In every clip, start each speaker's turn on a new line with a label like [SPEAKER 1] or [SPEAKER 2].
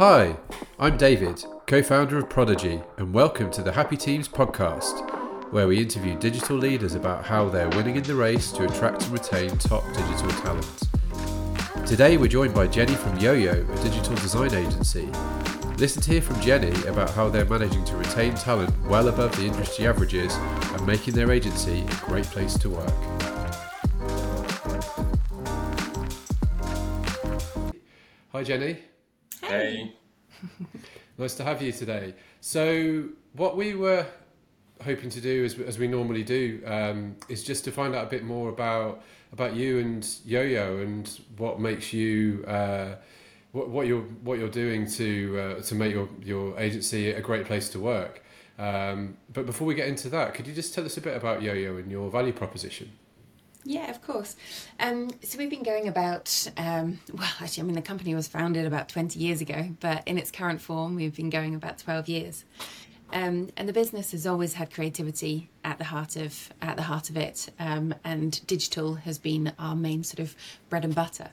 [SPEAKER 1] Hi, I'm David, co founder of Prodigy, and welcome to the Happy Teams podcast, where we interview digital leaders about how they're winning in the race to attract and retain top digital talent. Today we're joined by Jenny from YoYo, a digital design agency. Listen to hear from Jenny about how they're managing to retain talent well above the industry averages and making their agency a great place to work. Hi, Jenny.
[SPEAKER 2] Hey.
[SPEAKER 1] Nice to have you today. So, what we were hoping to do, as, as we normally do, um, is just to find out a bit more about about you and YoYo and what makes you uh, what, what you're what you're doing to uh, to make your your agency a great place to work. Um, but before we get into that, could you just tell us a bit about YoYo and your value proposition?
[SPEAKER 3] Yeah, of course. Um, so we've been going about, um, well, actually, I mean, the company was founded about 20 years ago, but in its current form, we've been going about 12 years. Um, and the business has always had creativity at the heart of at the heart of it, um, and digital has been our main sort of bread and butter.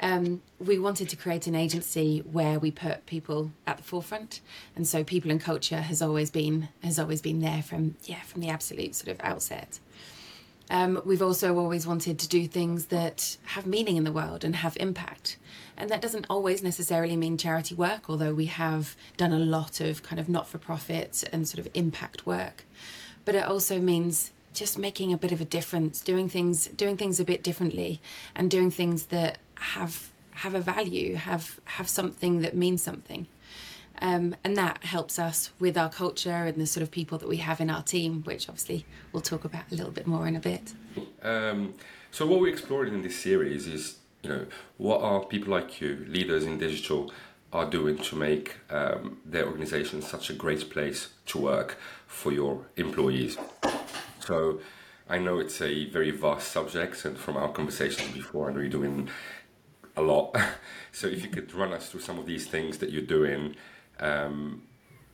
[SPEAKER 3] Um, we wanted to create an agency where we put people at the forefront, and so people and culture has always been has always been there from yeah from the absolute sort of outset. Um, we've also always wanted to do things that have meaning in the world and have impact. And that doesn't always necessarily mean charity work, although we have done a lot of kind of not for profit and sort of impact work. But it also means just making a bit of a difference, doing things doing things a bit differently and doing things that have have a value, have have something that means something. Um, and that helps us with our culture and the sort of people that we have in our team, which obviously we'll talk about a little bit more in a bit.
[SPEAKER 2] Um, so what we explored in this series is, you know, what are people like you, leaders in digital, are doing to make um, their organization such a great place to work for your employees. So I know it's a very vast subject, and from our conversations before, I know you're doing a lot. so if you could run us through some of these things that you're doing um,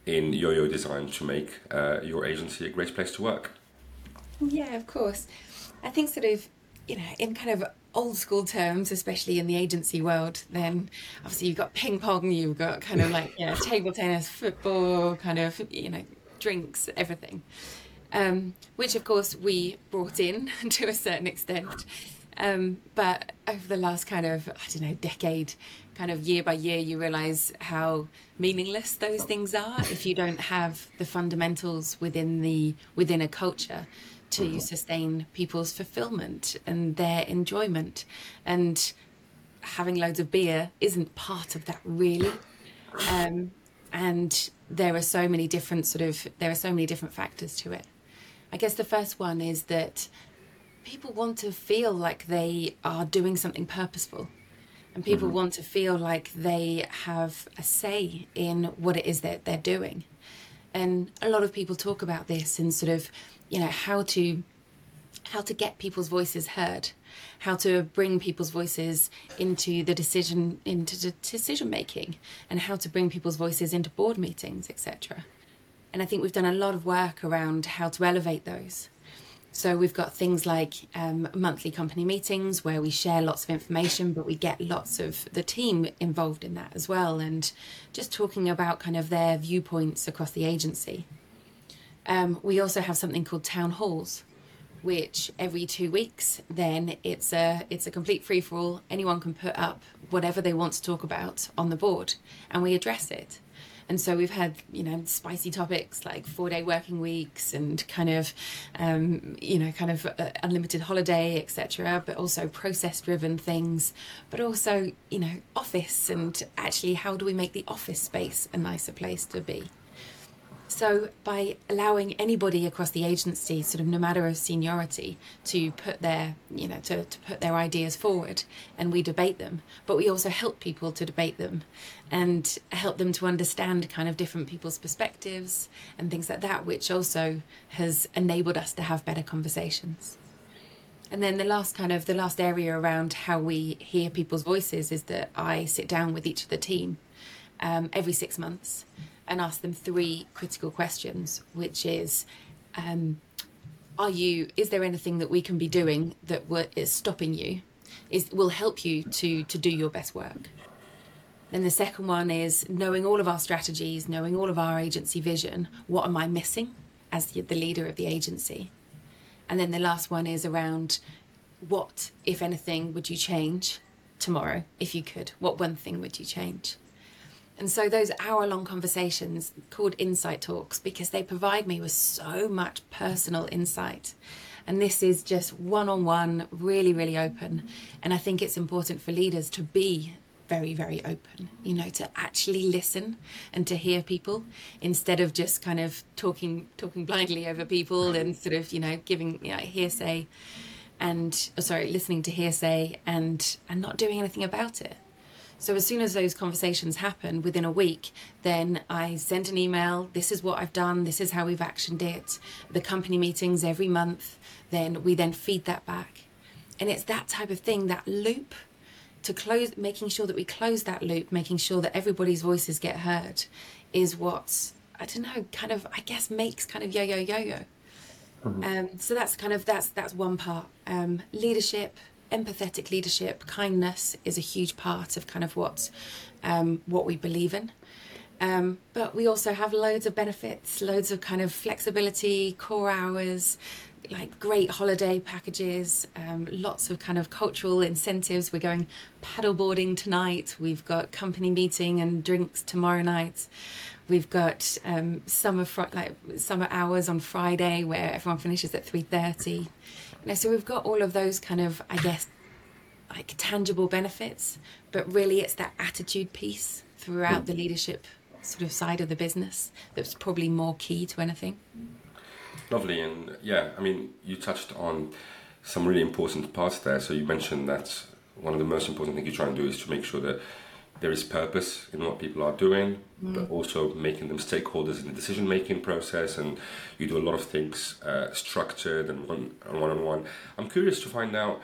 [SPEAKER 2] in YoYo Design to make uh, your agency a great place to work.
[SPEAKER 3] Yeah, of course. I think sort of, you know, in kind of old school terms, especially in the agency world, then obviously you've got ping pong, you've got kind of like, yeah, table tennis, football, kind of, you know, drinks, everything. Um, which of course we brought in to a certain extent. Um, but over the last kind of, I don't know, decade, kind of year by year, you realize how meaningless those things are if you don't have the fundamentals within the within a culture to sustain people's fulfillment and their enjoyment. And having loads of beer isn't part of that really. Um, and there are so many different sort of there are so many different factors to it. I guess the first one is that people want to feel like they are doing something purposeful and people mm-hmm. want to feel like they have a say in what it is that they're doing. And a lot of people talk about this and sort of, you know, how to how to get people's voices heard, how to bring people's voices into the decision into the decision making, and how to bring people's voices into board meetings, etc. And I think we've done a lot of work around how to elevate those. So we've got things like um, monthly company meetings where we share lots of information, but we get lots of the team involved in that as well, and just talking about kind of their viewpoints across the agency. Um, we also have something called town halls, which every two weeks, then it's a it's a complete free for all. Anyone can put up whatever they want to talk about on the board, and we address it. And so we've had, you know, spicy topics like four day working weeks and kind of, um, you know, kind of uh, unlimited holiday, etc. But also process driven things, but also, you know, office and actually how do we make the office space a nicer place to be? So, by allowing anybody across the agency, sort of no matter of seniority, to put their, you know, to, to put their ideas forward, and we debate them, but we also help people to debate them, and help them to understand kind of different people's perspectives and things like that, which also has enabled us to have better conversations. And then the last kind of the last area around how we hear people's voices is that I sit down with each of the team um, every six months and ask them three critical questions, which is, um, are you? Is there anything that we can be doing that is stopping you? Is will help you to to do your best work? Then the second one is knowing all of our strategies, knowing all of our agency vision. What am I missing as the, the leader of the agency? And then the last one is around what, if anything, would you change tomorrow if you could? What one thing would you change? And so those hour long conversations called insight talks because they provide me with so much personal insight. And this is just one on one, really, really open. And I think it's important for leaders to be very, very open, you know, to actually listen and to hear people instead of just kind of talking talking blindly over people and sort of, you know, giving you know, hearsay and oh, sorry, listening to hearsay and and not doing anything about it. So as soon as those conversations happen within a week, then I send an email. This is what I've done. This is how we've actioned it. The company meetings every month. Then we then feed that back, and it's that type of thing, that loop, to close, making sure that we close that loop, making sure that everybody's voices get heard, is what I don't know, kind of I guess makes kind of yo yo yo yo. Um, so that's kind of that's that's one part. Um, leadership, empathetic leadership, kindness is a huge part of kind of what um, what we believe in. Um, but we also have loads of benefits, loads of kind of flexibility, core hours, like great holiday packages, um, lots of kind of cultural incentives. We're going paddleboarding tonight. We've got company meeting and drinks tomorrow night. We've got um, summer fr- like summer hours on Friday where everyone finishes at three thirty. So we've got all of those kind of, I guess, like tangible benefits. But really, it's that attitude piece throughout the leadership sort of side of the business that's probably more key to anything.
[SPEAKER 2] Lovely, and yeah, I mean, you touched on some really important parts there. So you mentioned that one of the most important things you try and do is to make sure that there is purpose in what people are doing, but also making them stakeholders in the decision making process. And you do a lot of things uh, structured and one on one. I'm curious to find out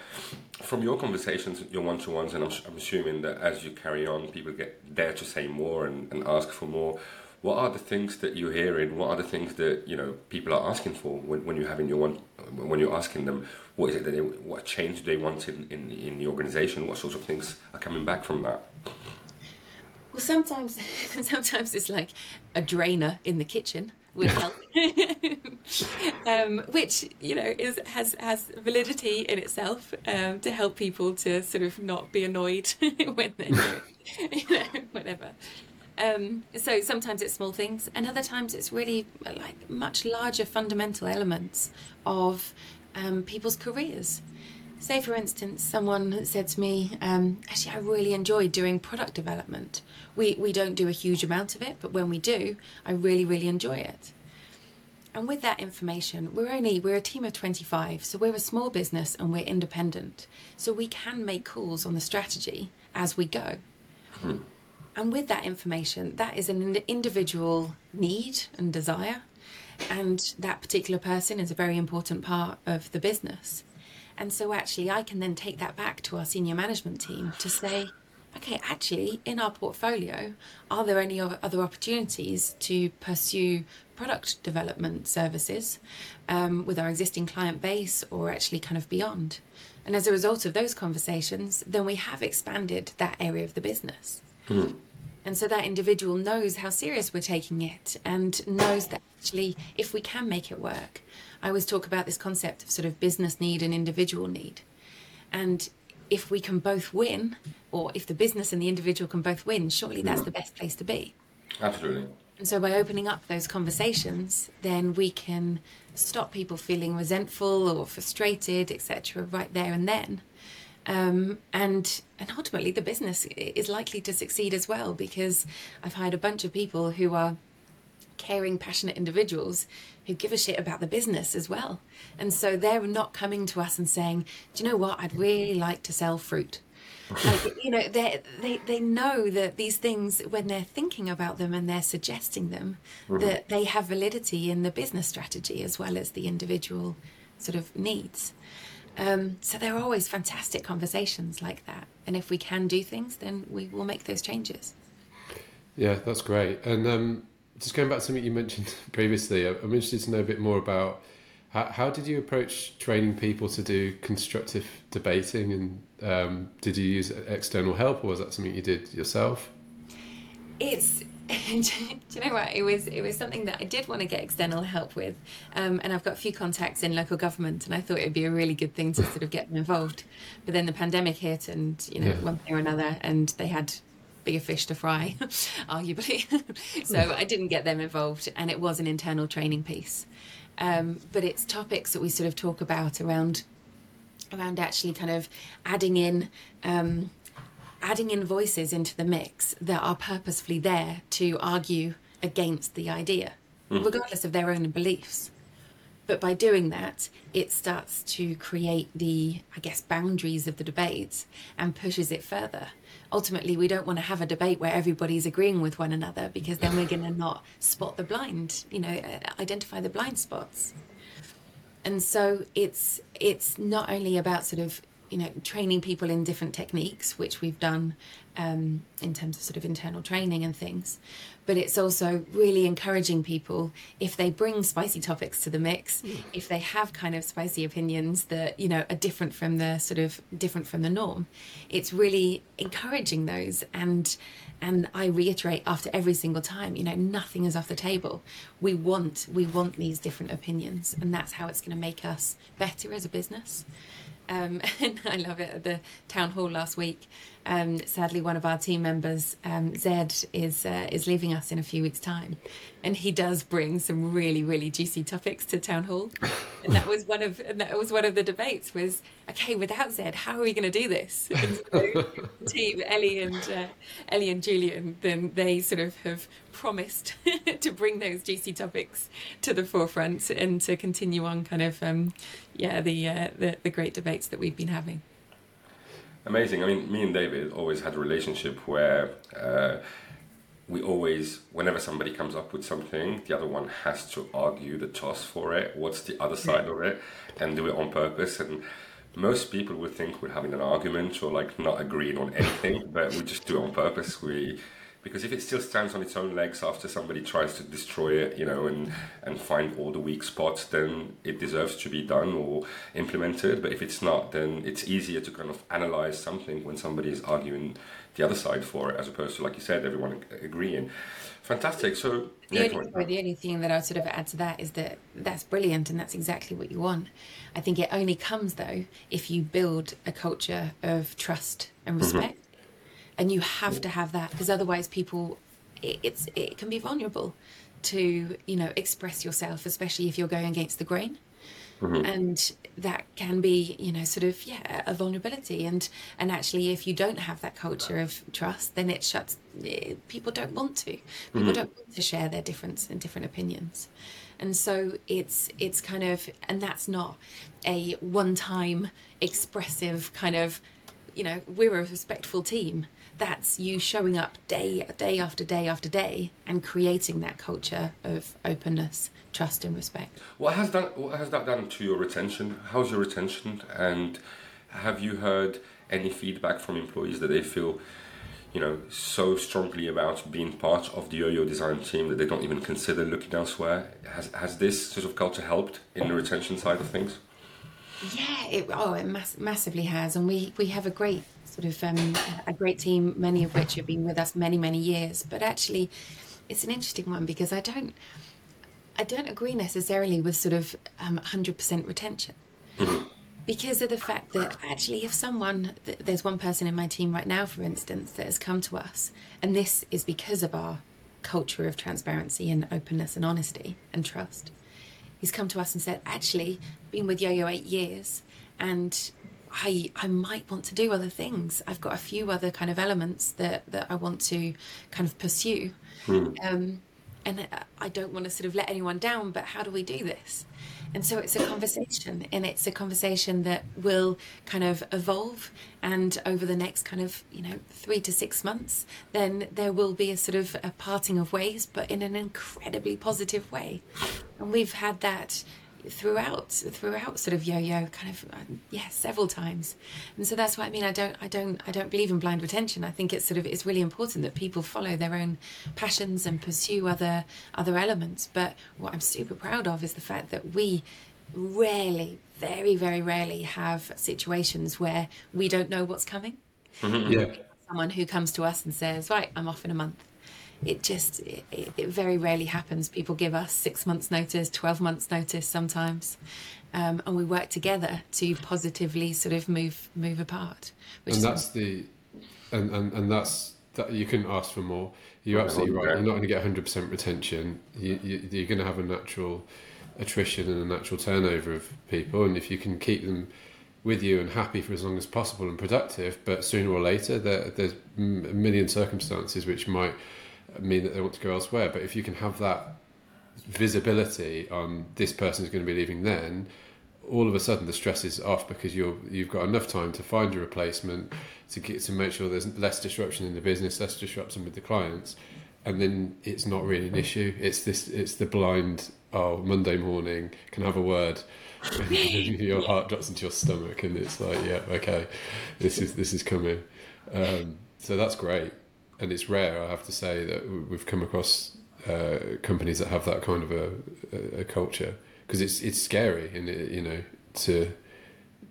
[SPEAKER 2] from your conversations, your one to ones, and I'm, I'm assuming that as you carry on, people get dare to say more and, and ask for more what are the things that you're hearing? What are the things that you know people are asking for when, when you're having your one when you're asking them what is it that they what change do they want in, in, in the organization? What sorts of things are coming back from that?
[SPEAKER 3] Well, sometimes, sometimes it's like a drainer in the kitchen would help, um, which you know is has has validity in itself um, to help people to sort of not be annoyed when doing, you know, whatever. Um, so sometimes it's small things, and other times it's really like much larger fundamental elements of um, people's careers. Say, for instance, someone said to me, um, actually, I really enjoy doing product development. We, we don't do a huge amount of it, but when we do, I really, really enjoy it. And with that information, we're only, we're a team of 25, so we're a small business and we're independent. So we can make calls on the strategy as we go. And with that information, that is an individual need and desire. And that particular person is a very important part of the business. And so, actually, I can then take that back to our senior management team to say, okay, actually, in our portfolio, are there any other opportunities to pursue product development services um, with our existing client base or actually kind of beyond? And as a result of those conversations, then we have expanded that area of the business. And so that individual knows how serious we're taking it and knows that actually, if we can make it work, I always talk about this concept of sort of business need and individual need. And if we can both win, or if the business and the individual can both win, surely that's mm. the best place to be.
[SPEAKER 2] Absolutely.
[SPEAKER 3] And so by opening up those conversations, then we can stop people feeling resentful or frustrated, etc., right there and then. Um, and and ultimately, the business is likely to succeed as well because I've hired a bunch of people who are caring, passionate individuals who give a shit about the business as well. And so they're not coming to us and saying, "Do you know what? I'd really like to sell fruit." like, you know, they they they know that these things when they're thinking about them and they're suggesting them, that they have validity in the business strategy as well as the individual sort of needs. Um, so there are always fantastic conversations like that. And if we can do things, then we will make those changes.
[SPEAKER 1] Yeah, that's great. And um, just going back to something you mentioned previously, I'm interested to know a bit more about how, how did you approach training people to do constructive debating, and um, did you use external help, or was that something you did yourself?
[SPEAKER 3] it's do you know what? It was it was something that i did want to get external help with um, and i've got a few contacts in local government and i thought it would be a really good thing to sort of get them involved. But then the pandemic hit and you know
[SPEAKER 1] Yeah.
[SPEAKER 3] one thing or another and they had bigger fish to fry arguably. So i didn't get them involved and it was an internal training piece. Um, but it's topics that we sort of talk about around around actually kind of adding in um, adding in voices into the mix that are purposefully there to argue against the idea, regardless of their own beliefs. But by doing that, it starts to create the, I guess, boundaries of the debate and pushes it further. Ultimately, we don't want to have a debate where everybody's agreeing with one another because then we're going to not spot the blind, you know, uh, identify the blind spots and so it's it's not only about sort of you know training people in different techniques which we've done um, in terms of sort of internal training and things but it's also really encouraging people if they bring spicy topics to the mix if they have kind of spicy opinions that you know are different from the sort of different from the norm it's really encouraging those and and I reiterate after every single time, you know, nothing is off the table. We want we want these different opinions, and that's how it's going to make us better as a business. Um, and I love it. At the town hall last week, um, sadly, one of our team members, um, Zed, is uh, is leaving us in a few weeks' time, and he does bring some really really juicy topics to town hall. And that was one of and that was one of the debates. Was okay without Zed, how are we going to do this? And so, team Ellie and uh, Ellie and Julian, then they sort of have promised to bring those juicy topics to the forefront and to continue on kind of um, yeah the, uh, the the great debates that we've been having.
[SPEAKER 2] Amazing. I mean, me and David always had a relationship where uh, we always, whenever somebody comes up with something, the other one has to argue the toss for it. What's the other side of it, and do it on purpose. And most people would think we're having an argument or like not agreeing on anything, but we just do it on purpose. We because if it still stands on its own legs after somebody tries to destroy it, you know, and and find all the weak spots, then it deserves to be done or implemented. But if it's not, then it's easier to kind of analyze something when somebody is arguing the other side for it, as opposed to, like you said, everyone agreeing. Fantastic. So
[SPEAKER 3] The,
[SPEAKER 2] yeah,
[SPEAKER 3] only, sorry, the only thing that I would sort of add to that is that that's brilliant and that's exactly what you want. I think it only comes though if you build a culture of trust and mm-hmm. respect, and you have to have that because otherwise people, it, it's it can be vulnerable to you know express yourself, especially if you're going against the grain. and that can be you know sort of yeah a vulnerability. And and actually if you don't have that culture of trust then it shuts eh, people don't want to. People don't want to share their difference and different opinions. And so it's it's kind of and that's not a one time expressive kind of you know we're a respectful team that's you showing up day day after day after day and creating that culture of openness trust and respect
[SPEAKER 2] What has that what has that done to your retention? How's your retention? And have you heard any feedback from employees that they feel, you know, so strongly about being part of the Yo-Yo design team that they don't even consider looking elsewhere? Has has this sort of culture helped in the retention side of things?
[SPEAKER 3] Yeah, it, oh, it mass- massively has, and we we have a great sort of um, a great team, many of which have been with us many many years. But actually, it's an interesting one because I don't I don't agree necessarily with sort of um, hundred percent retention. Because of the fact that actually, if someone, th- there's one person in my team right now, for instance, that has come to us, and this is because of our culture of transparency and openness and honesty and trust he's come to us and said, actually, been with Yo-Yo eight years, and I I might want to do other things. I've got a few other kind of elements that that I want to kind of pursue, um, and I- I don't want to sort of let anyone down. But how do we do this? And so it's a conversation, and it's a conversation that will kind of evolve. And over the next kind of you know three to six months, then there will be a sort of a parting of ways, but in an incredibly positive way. And we've had that throughout throughout sort of yo-yo kind of um, yeah several times. And so that's what i mean. I don't i don't i don't believe in blind retention. I think it's sort of it's really important that people follow their own passions and pursue other other elements. But what i'm super proud of is the fact that we rarely very very rarely have situations where we don't know what's coming.
[SPEAKER 1] Yeah.
[SPEAKER 3] someone who comes to us and says right i'm off in a month it just it, it very rarely happens. People give us six months' notice, twelve months' notice sometimes, um, and we work together to positively sort of move move apart.
[SPEAKER 1] and that's the and, and and that's that you couldn't ask for more. You're absolutely right. You're not going to get 100% retention. You, you, you're going to have a natural attrition and a natural turnover of people, and if you can keep them with you and happy for as long as possible and productive, but sooner or later there, there's a million circumstances which might mean that they want to go elsewhere. But if you can have that visibility on this person is going to be leaving then, all of a sudden the stress is off because you're you've got enough time to find a replacement to get to make sure there's less disruption in the business, less disruption with the clients, and then it's not really an issue. It's this it's the blind oh Monday morning can have a word. your heart drops into your stomach and it's like yeah okay this is this is coming um, so that's great and it's rare I have to say that we've come across uh, companies that have that kind of a, a, a culture. Because it's it's scary and you know to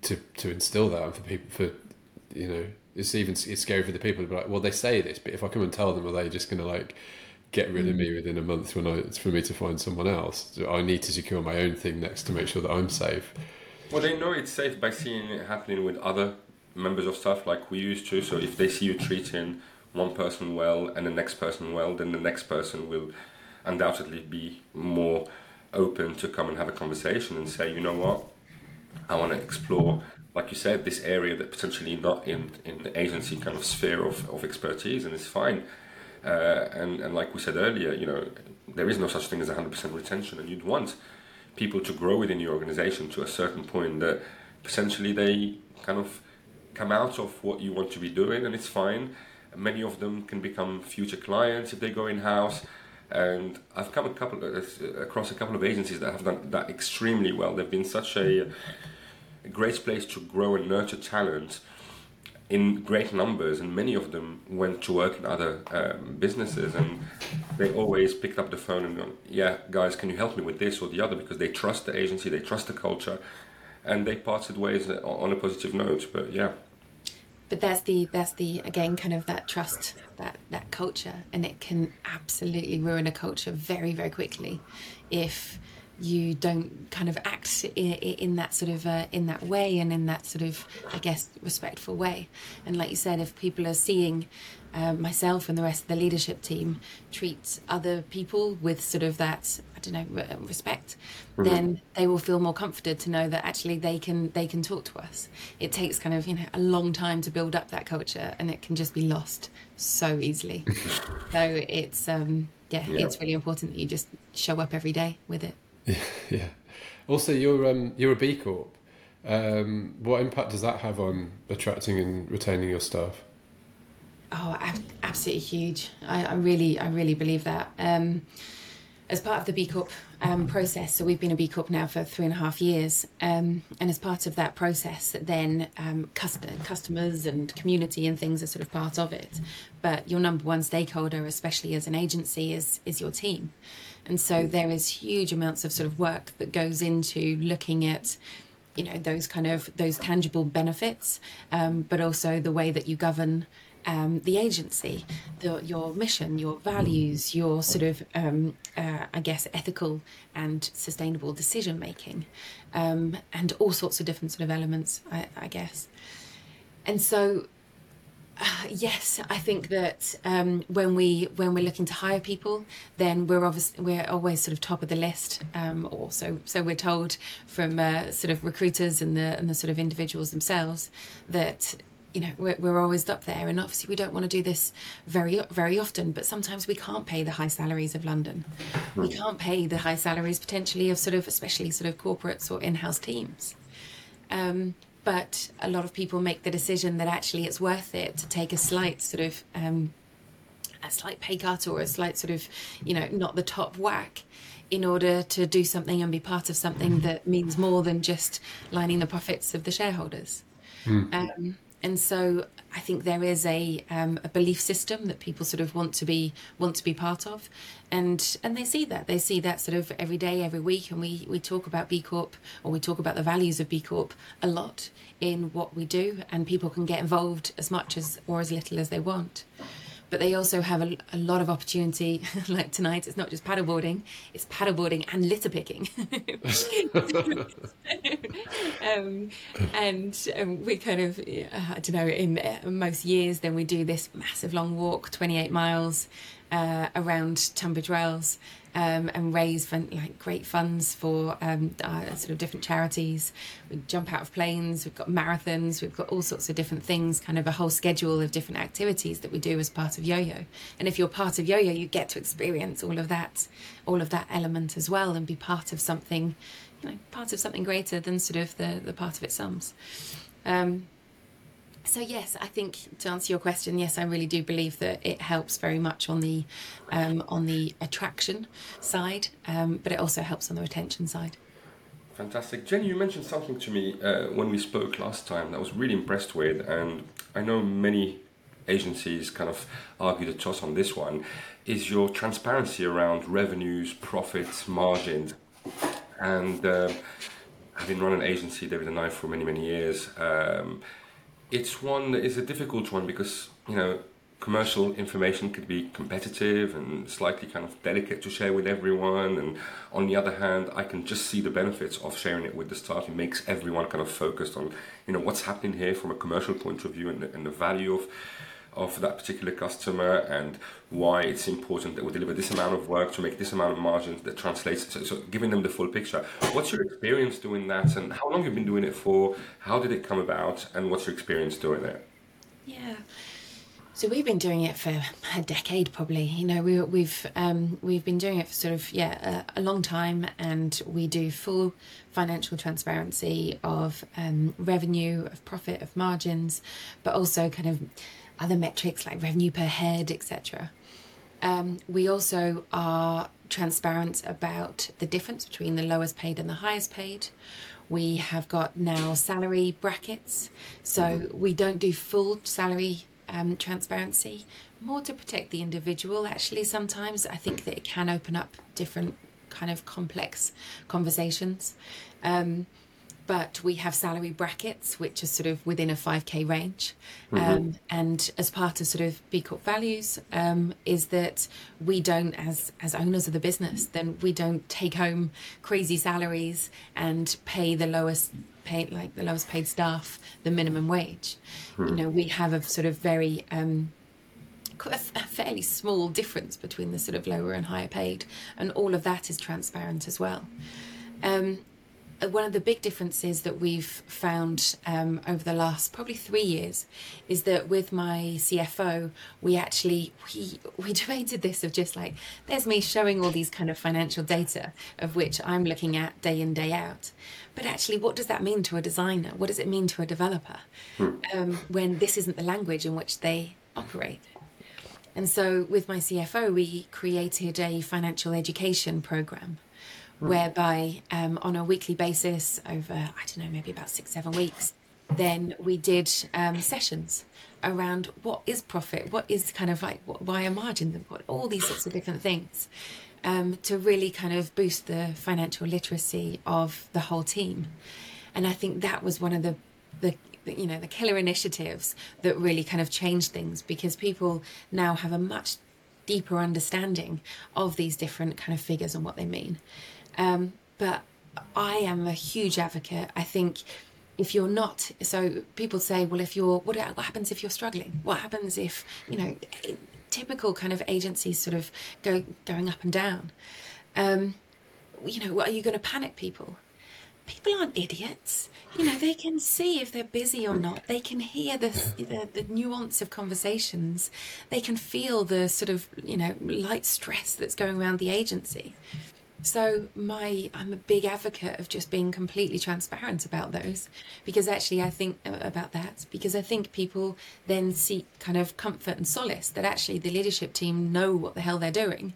[SPEAKER 1] to to instill that and for people for you know it's even it's scary for the people to be like well they say this but if I come and tell them are they just going to like get rid of me mm. within a month when I, it's for me to find someone else? So I need to secure my own thing next to make sure that I'm safe.
[SPEAKER 2] Well they know it's safe by seeing it happening with other members of staff like we used to so if they see you treating one person well and the next person well then the next person will undoubtedly be more open to come and have a conversation and say, you know what, I want to explore, like you said, this area that potentially not in, in the agency kind of sphere of, of expertise, and it's fine. Uh, and, and like we said earlier, you know, there is no such thing as 100% retention, and you'd want people to grow within your organization to a certain point that potentially they kind of come out of what you want to be doing, and it's fine. Many of them can become future clients if they go in house and I've come a couple uh, across a couple of agencies that have done that extremely well. They've been such a, a great place to grow and nurture talent in great numbers, and many of them went to work in other um, businesses, and they always picked up the phone and gone, "Yeah, guys, can you help me with this or the other?" Because they trust the agency, they trust the culture, and they parted ways on a positive note. But yeah,
[SPEAKER 3] but that's the that's the again kind of that trust that that culture and it can absolutely ruin a culture very very quickly if you don't kind of act in, in that sort of uh, in that way and in that sort of I guess respectful way. And like you said if people are seeing uh, myself and the rest of the leadership team treat other people with sort of that I don't know respect, mm-hmm. then they will feel more comforted to know that actually they can they can talk to us. It takes kind of you know a long time to build up that culture, and it can just be lost so easily. so it's um, yeah, yeah, it's really important that you just show up every day with it.
[SPEAKER 1] Yeah. yeah. Also, you're um, you're a B Corp. Um, what impact does that have on attracting and retaining your staff?
[SPEAKER 3] Oh, absolutely huge. I, I really, I really believe that. Um, as part of the B Corp um, process, so we've been a B Corp now for three and a half years, um, and as part of that process, then um, customers and community and things are sort of part of it. But your number one stakeholder, especially as an agency, is is your team, and so there is huge amounts of sort of work that goes into looking at you know those kind of those tangible benefits um, but also the way that you govern um, the agency, the, your mission, your values, your sort of, um, uh, I guess, ethical and sustainable decision making, um, and all sorts of different sort of elements, I, I guess. And so, uh, yes, I think that um, when we when we're looking to hire people, then we're obviously we're always sort of top of the list, um, or so so we're told from uh, sort of recruiters and the and the sort of individuals themselves that you know we're, we're always up there. And obviously we don't want to do this very very often but sometimes we can't pay the high salaries of london. We can't pay the high salaries potentially of sort of especially sort of corporates or in-house teams. Um, but a lot of people make the decision that actually it's worth it to take a slight sort of um, a slight pay cut or a slight sort of you know not the top whack in order to do something and be part of something that means more than just lining the profits of the shareholders. Mm. um, and so I think there is a, um, a belief system that people sort of want to be want to be part of, and and they see that. They see that sort of every day, every week, and we we talk about B Corp or we talk about the values of B Corp a lot in what we do, and people can get involved as much as or as little as they want. But they also have a, a lot of opportunity. like tonight, it's not just paddleboarding; it's paddleboarding and litter picking. um, and um, we kind of, I don't know, in uh, most years, then we do this massive long walk, 28 miles uh, around Tunbridge Wells um, and raise fun, like great funds for um, uh, sort of different charities. We jump out of planes. We've got marathons. We've got all sorts of different things. Kind of a whole schedule of different activities that we do as part of Yo-Yo. And if you're part of Yo-Yo, you get to experience all of that, all of that element as well, and be part of something, you know, part of something greater than sort of the the part of its sums. Um, so yes, I think to answer your question, yes, I really do believe that it helps very much on the um, on the attraction side, um, but it also helps on the retention side.
[SPEAKER 2] Fantastic, Jenny. You mentioned something to me uh, when we spoke last time that I was really impressed with, and I know many agencies kind of argue the toss on this one. Is your transparency around revenues, profits, margins, and uh, having run an agency, David and I, for many many years. Um, it's one that is a difficult one because you know commercial information could be competitive and slightly kind of delicate to share with everyone. And on the other hand i can just see the benefits of sharing it with the staff. It makes everyone kind of focused on you know what's happening here from a commercial point of view and the, and the value of of that particular customer and why it's important that we deliver this amount of work to make this amount of margins that translates so, so giving them the full picture. What's your experience doing that and how long you've you been doing it for? How did it come about and what's your experience doing it?
[SPEAKER 3] Yeah. So we've been doing it for a decade, probably. You know, we, we've um, we've been doing it for sort of yeah a, a long time, and we do full financial transparency of um, revenue, of profit, of margins, but also kind of other metrics like revenue per head, etc. Um, we also are transparent about the difference between the lowest paid and the highest paid. We have got now salary brackets, so we don't do full salary um, transparency, more to protect the individual. Actually, sometimes I think that it can open up different kind of complex conversations. Um, but we have salary brackets which are sort of within a 5k range mm-hmm. um, and as part of sort of b corp values um, is that we don't as as owners of the business then we don't take home crazy salaries and pay the lowest paid like the lowest paid staff the minimum wage mm-hmm. you know we have a sort of very um, a fairly small difference between the sort of lower and higher paid and all of that is transparent as well um, one of the big differences that we've found um, over the last probably three years is that with my CFO, we actually we we debated this of just like there's me showing all these kind of financial data of which I'm looking at day in day out, but actually, what does that mean to a designer? What does it mean to a developer hmm. um, when this isn't the language in which they operate? And so, with my CFO, we created a financial education program whereby um, on a weekly basis over, I don't know, maybe about six, seven weeks, then we did um, sessions around what is profit, what is kind of like what, why a margin, what, all these sorts of different things. Um, to really kind of boost the financial literacy of the whole team, and I think that was one of the, the you know the killer initiatives that really kind of changed things because people now have a much deeper understanding of these different kind of figures and what they mean. Um, but I am a huge advocate. I think if you're not, so people say, well, if you're, what, what happens if you're struggling? What happens if, you know, typical kind of agencies sort of go going up and down? Um, you know, are you going to panic people? People aren't idiots. You know, they can see if they're busy or not. They can hear the, the, the nuance of conversations. They can feel the sort of, you know, light stress that's going around the agency. So my I'm a big advocate of just being completely transparent about those because actually I think uh, about that because I think people then seek kind of comfort and solace that actually the leadership team know what the hell they're doing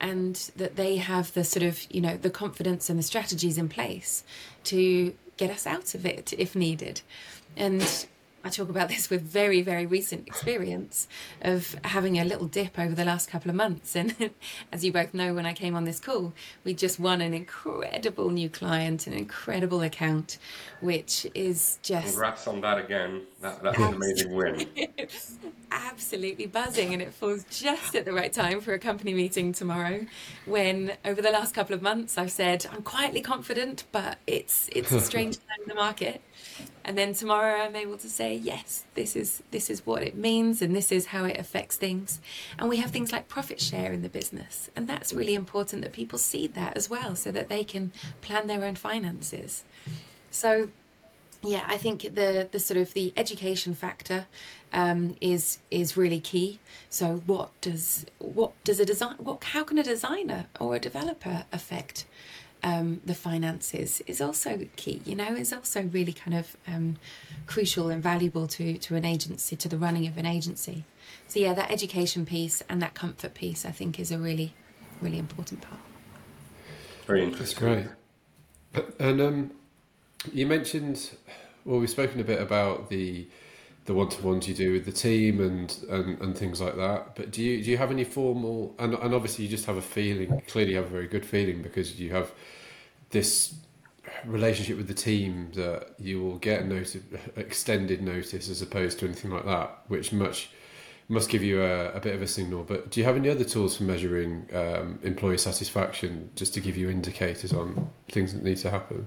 [SPEAKER 3] and that they have the sort of you know the confidence and the strategies in place to get us out of it if needed. And I talk about this with very, very recent experience of having a little dip over the last couple of months. And as you both know, when I came on this call, we just won an incredible new client, an incredible account, which is just.
[SPEAKER 2] Congrats on that again. That, that's an amazing win.
[SPEAKER 3] absolutely buzzing, and it falls just at the right time for a company meeting tomorrow. When over the last couple of months, I've said I'm quietly confident, but it's it's a strange time in the market. And then tomorrow, I'm able to say yes, this is this is what it means, and this is how it affects things. And we have things like profit share in the business, and that's really important that people see that as well, so that they can plan their own finances. So yeah, I think the the sort of the education factor um, is is really key. So what does what does a design what how can a designer or a developer affect um, the finances is also key. You know, is also really kind of um, crucial and valuable to to an agency to the running of an agency. So yeah, that education piece and that comfort piece, I think, is a really really important part.
[SPEAKER 2] Very
[SPEAKER 1] That's
[SPEAKER 2] interesting.
[SPEAKER 1] great. And um, you mentioned, well, we've spoken a bit about the the one to ones you do with the team and, and and things like that. But do you do you have any formal and and obviously you just have a feeling. Clearly, you have a very good feeling because you have this relationship with the team that you will get a notice, extended notice as opposed to anything like that, which much must give you a, a bit of a signal. But do you have any other tools for measuring um, employee satisfaction, just to give you indicators on things that need to happen?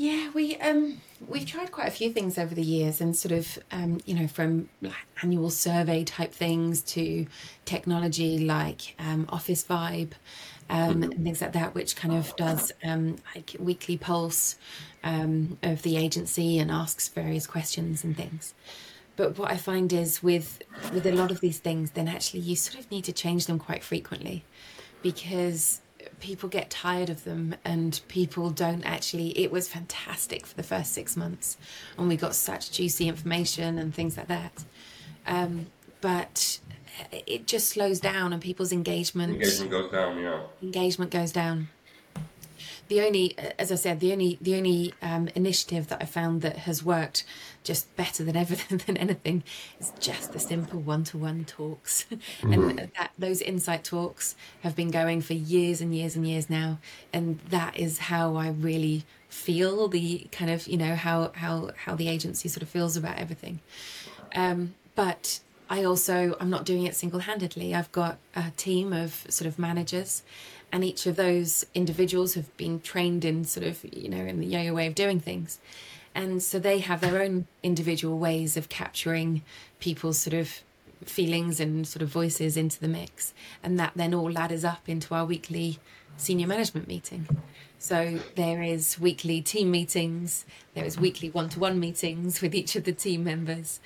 [SPEAKER 3] Yeah, we um we've tried quite a few things over the years, and sort of um you know from like annual survey type things to technology like um, Officevibe. Um, and things like that, which kind of does um, like weekly pulse um, of the agency and asks various questions and things. But what I find is with with a lot of these things, then actually you sort of need to change them quite frequently, because people get tired of them and people don't actually it was fantastic for the first six months and we got such juicy information and things like that um, but it just slows down and people's engagement
[SPEAKER 2] Engagement goes down, yeah.
[SPEAKER 3] engagement goes down the only as i said the only the only um, initiative that i found that has worked just better than ever than anything. Is just the simple one-to-one talks. And that those insight talks have been going for years and years and years now. And that is how i really feel the kind of you know how how how the agency sort of feels about everything. Um, but I also I'm not doing it single-handedly. I've got a team of sort of managers, and each of those individuals have been trained in sort of you know in the yo-yo way of doing things, and so they have their own individual ways of capturing people's sort of feelings and sort of voices into the mix, and that then all ladders up into our weekly senior management meeting. So there is weekly team meetings, there is weekly one-to-one meetings with each of the team members.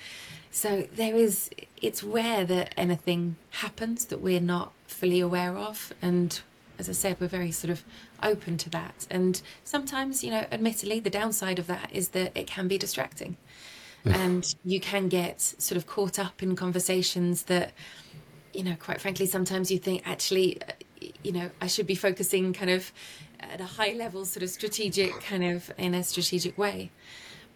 [SPEAKER 3] So there is it's rare that anything happens that we're not fully aware of and as I said, we're very sort of open to that. And sometimes, you know, admittedly, the downside of that is that it can be distracting. and you can get sort of caught up in conversations that, you know, quite frankly, sometimes you think, actually, uh, you know, I should be focusing kind of at a high level, sort of strategic, kind of in a strategic way.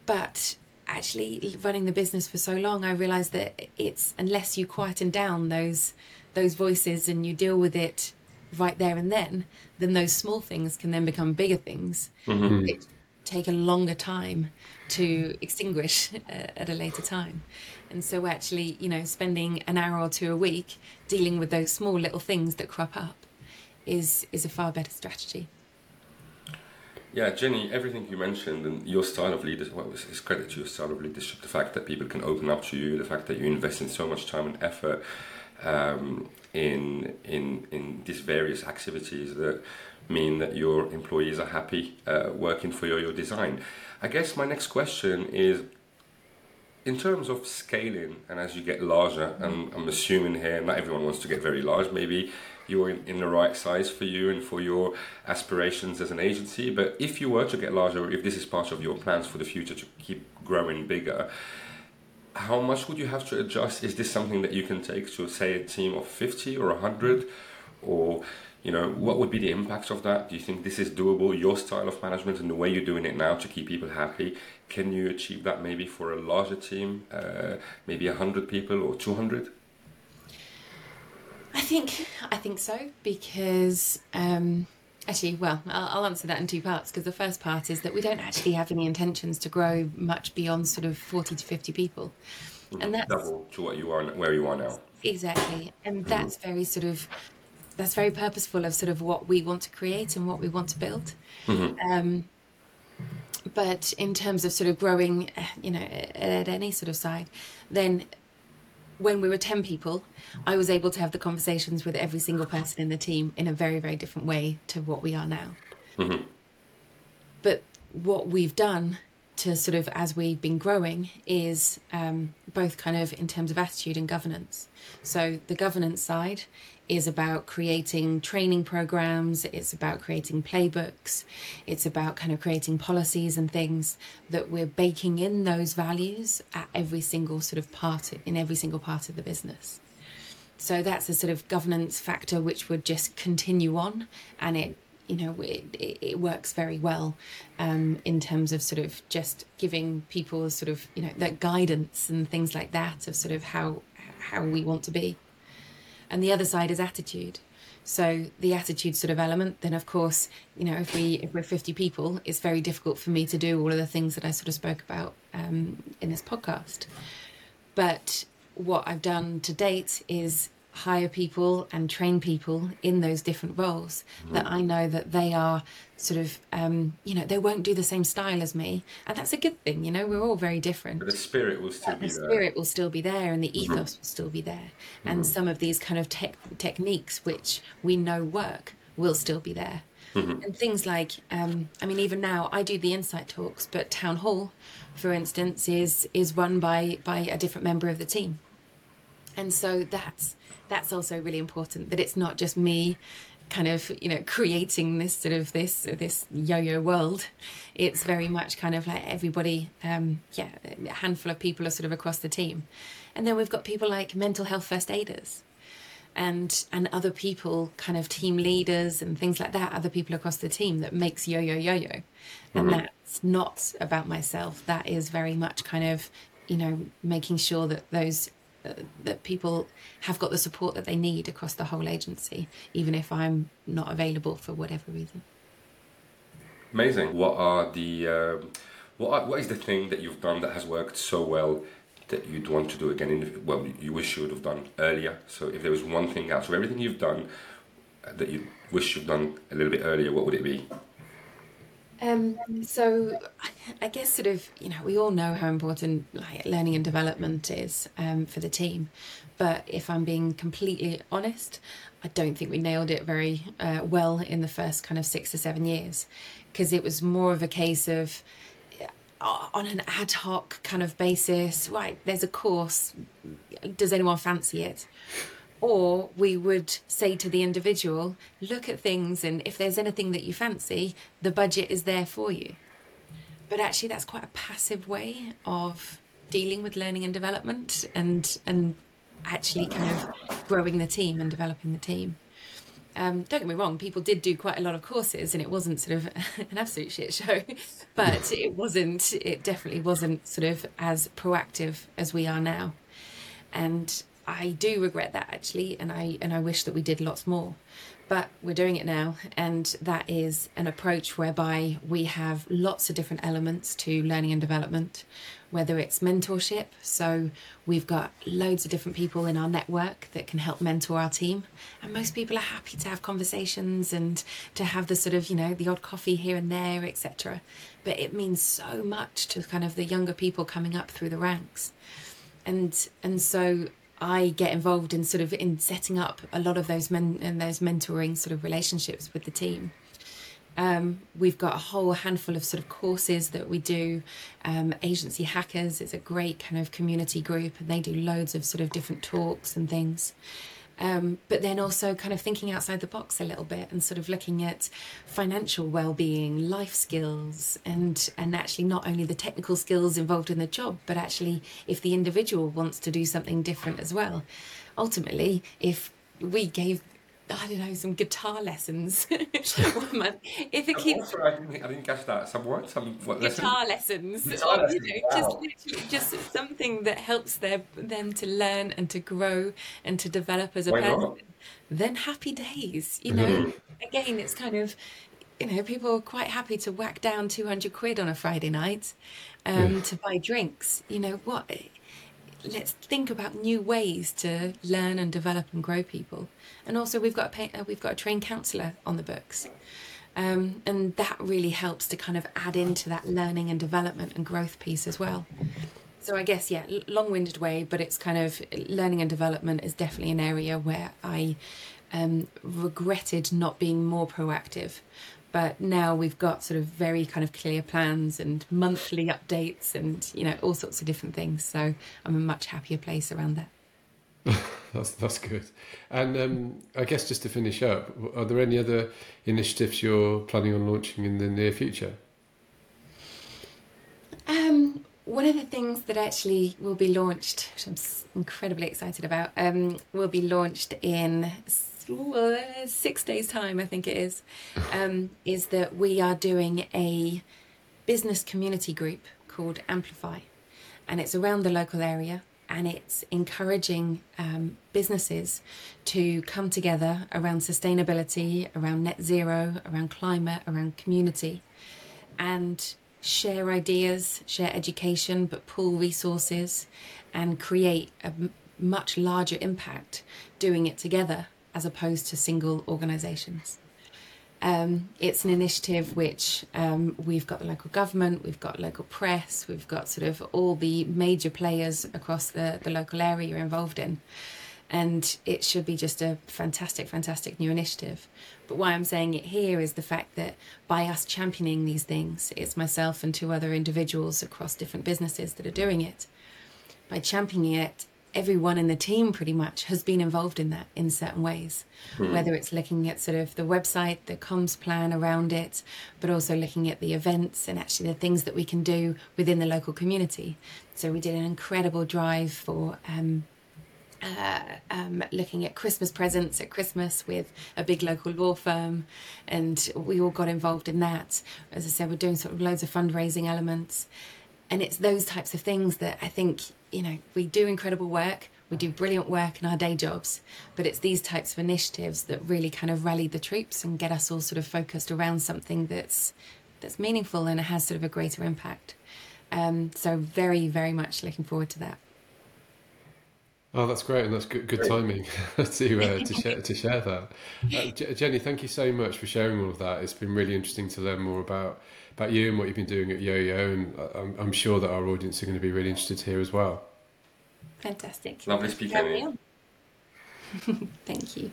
[SPEAKER 3] But actually, running the business for so long, I realized that it's unless you quieten down those those voices and you deal with it right there and then, then those small things can then become bigger things. Which take a longer time to extinguish uh, at a later time. And so, we're actually, you know, spending an hour or two a week dealing with those small little things that crop up is is a far better strategy.
[SPEAKER 2] Yeah, Jenny, everything you mentioned and your style of leadership, well, it's, it's credit to your style of leadership. The fact that people can open up to you, the fact that you invest in so much time and effort um, in in in these various activities that mean that your employees are happy uh, working for your, your design. I guess my next question is in terms of scaling and as you get larger, and I'm assuming here not everyone wants to get very large, maybe you're in, in the right size for you and for your aspirations as an agency. But if you were to get larger, if this is part of your plans for the future to keep growing bigger, how much would you have to adjust? Is this something that you can take to, say, a team of 50 or 100? Or You know, what would be the impacts of that? Do you think this is doable? Your style of management and the way you're doing it now to keep people happy, can you achieve that maybe for a larger team, uh, maybe hundred people or two hundred?
[SPEAKER 3] I think I think so because um, actually, well, I'll, I'll answer that in two parts because the first part is that we don't actually have any intentions to grow much beyond sort of forty to fifty people,
[SPEAKER 2] and that's double to what you are where you are now.
[SPEAKER 3] Exactly, and that's very sort of that's very purposeful of sort of what we want to create and what we want to build. Mm-hmm. Um, but in terms of sort of growing, you know, at any sort of side, then when we were 10 people, I was able to have the conversations with every single person in the team in a very, very different way to what we are now. Mm-hmm. But what we've done to sort of, as we've been growing, is um, both kind of in terms of attitude and governance. So the governance side is about creating training programs, it's about creating playbooks, it's about kind of creating policies and things that we're baking in those values at every single sort of part in every single part of the business. So that's a sort of governance factor which would just continue on and it you know it, it works very well um, in terms of sort of just giving people sort of you know that guidance and things like that of sort of how how we want to be and the other side is attitude. So the attitude sort of element then of course you know if we if we're 50 people it's very difficult for me to do all of the things that i sort of spoke about um, in this podcast. But what i've done to date is hire people and train people in those different roles mm. that I know that they are sort of um, you know they won't do the same style as me and that's a good thing you know we're all very different
[SPEAKER 2] but the spirit will still
[SPEAKER 3] but
[SPEAKER 2] be
[SPEAKER 3] the
[SPEAKER 2] there
[SPEAKER 3] spirit will still be there and the mm-hmm. ethos mm-hmm. will still be there and mm-hmm. some of these kind of tech techniques which we know work will still be there mm-hmm. and things like um, I mean even now I do the insight talks but town hall for instance is is run by by a different member of the team and so that's that's also really important that it's not just me kind of you know creating this sort of this this Yoyo world. It's very much kind of like everybody um yeah a handful of people are sort of across the team. And then we've got people like mental health first aiders and and other people kind of team leaders and things like that other people across the team that makes Yoyo Yoyo. And mm-hmm. that's not about myself. That is very much kind of you know making sure that those that people have got the support that they need across the whole agency, even if I'm not available for whatever reason.
[SPEAKER 2] Amazing. What are the uh, what are, what is the thing that you've done that has worked so well that you'd want to do again? In, well, you wish you would have done earlier. So if there was one thing out of everything you've done that you wish you'd done a little bit earlier, what would it be?
[SPEAKER 3] Um, so I guess sort of you know we all know how important like learning and development is um, for the team, but if I'm being completely honest, I don't think we nailed it very uh, well in the first kind of six or seven years, because it was more of a case of uh, on an ad hoc kind of basis. Right, there's a course. Does anyone fancy it? Or we would say to the individual, look at things, and if there's anything that you fancy, the budget is there for you. But actually, that's quite a passive way of dealing with learning and development and, and actually kind of growing the team and developing the team. Um, don't get me wrong, people did do quite a lot of courses and it wasn't sort of an absolute shit show, but it wasn't, it definitely wasn't sort of as proactive as we are now. And I do regret that actually, and I and I wish that we did lots more. But we're doing it now, and that is an approach whereby we have lots of different elements to learning and development, whether it's mentorship. So we've got loads of different people in our network that can help mentor our team, and most people are happy to have conversations and to have the sort of you know the odd coffee here and there, etc. But it means so much to kind of the younger people coming up through the ranks and and so I get involved in sort of in setting up a lot of those men and those mentoring sort of relationships with the team. Um, we've got a whole handful of sort of courses that we do. Um, Agency Hackers is a great kind of community group, and they do loads of sort of different talks and things. Um, but then also kind of thinking outside the box a little bit and sort of looking at financial well-being, life skills, and and actually not only the technical skills involved in the job, but actually if the individual wants to do something different as well. Ultimately, if we gave I don't know, some guitar lessons. If it
[SPEAKER 2] Oh,
[SPEAKER 3] keeps
[SPEAKER 2] I didn't, I didn't catch that. Some what? Some what
[SPEAKER 3] guitar lessons,
[SPEAKER 2] Guitar
[SPEAKER 3] or,
[SPEAKER 2] lessons,
[SPEAKER 3] you know, just
[SPEAKER 2] wow.
[SPEAKER 3] literally just something that helps their them to learn and to grow and to develop as a
[SPEAKER 2] Why
[SPEAKER 3] person.
[SPEAKER 2] not?
[SPEAKER 3] Then happy days, you know. Again, it's kind of you know people are quite happy to whack down two hundred quid on a Friday night um, to buy drinks. You know what? Let's think about new ways to learn and develop and grow people. And also, we've got a uh, we've got a trained counsellor on the books. Um, and that really helps to kind of add into that learning and development and growth piece as well. So I guess yeah, long-winded way, but it's kind of learning and development is definitely an area where I um, regretted not being more proactive. But now we've got sort of very kind of clear plans and monthly updates and you know all sorts of different things. So I'm a much happier place around that.
[SPEAKER 1] That's that's good. And um, I guess just to finish up, are there any other initiatives you're planning on launching in the near future?
[SPEAKER 3] Um, one of the things that actually will be launched, which I'm incredibly excited about, um, will be launched in six days' time, I think it is, um, is that we are doing a business community group called Amplify. And it's around the local area and it's encouraging um, businesses to come together around sustainability, around net zero, around climate, around community and share ideas, share education, but pool resources and create a much larger impact doing it together as opposed to single organisations. Um, it's an initiative which um, we've got the local government, we've got local press, we've got sort of all the major players across the, the local area involved in. And it should be just a fantastic, fantastic new initiative. But why I'm saying it here is the fact that by us championing these things, it's myself and two other individuals across different businesses that are doing it. By championing it, everyone in the team pretty much has been involved in that in certain ways, whether it's looking at sort of the website, the comms plan around it, but also looking at the events and actually the things that we can do within the local community. So we did an incredible drive for um, uh, um, looking at Christmas presents at Christmas with a big local law firm, and we all got involved in that. As I said, we're doing sort of loads of fundraising elements, and it's those types of things that I think you know we do incredible work. We do brilliant work in our day jobs, but it's these types of initiatives that really kind of rally the troops and get us all sort of focused around something that's that's meaningful and it has sort of a greater impact. Um, so very, very much looking forward to that.
[SPEAKER 1] Oh, that's great, and that's good, good timing to uh, to share to share that. Uh, J- Jenny, thank you so much for sharing all of that. It's been really interesting to learn more about about you and what you've been doing at Yoyo, and I- I'm, I'm sure that our audience are going to be really interested here as well.
[SPEAKER 3] Fantastic.
[SPEAKER 2] Lovely
[SPEAKER 3] Thank you
[SPEAKER 2] speaking
[SPEAKER 3] for
[SPEAKER 2] with
[SPEAKER 3] having me on. Thank you.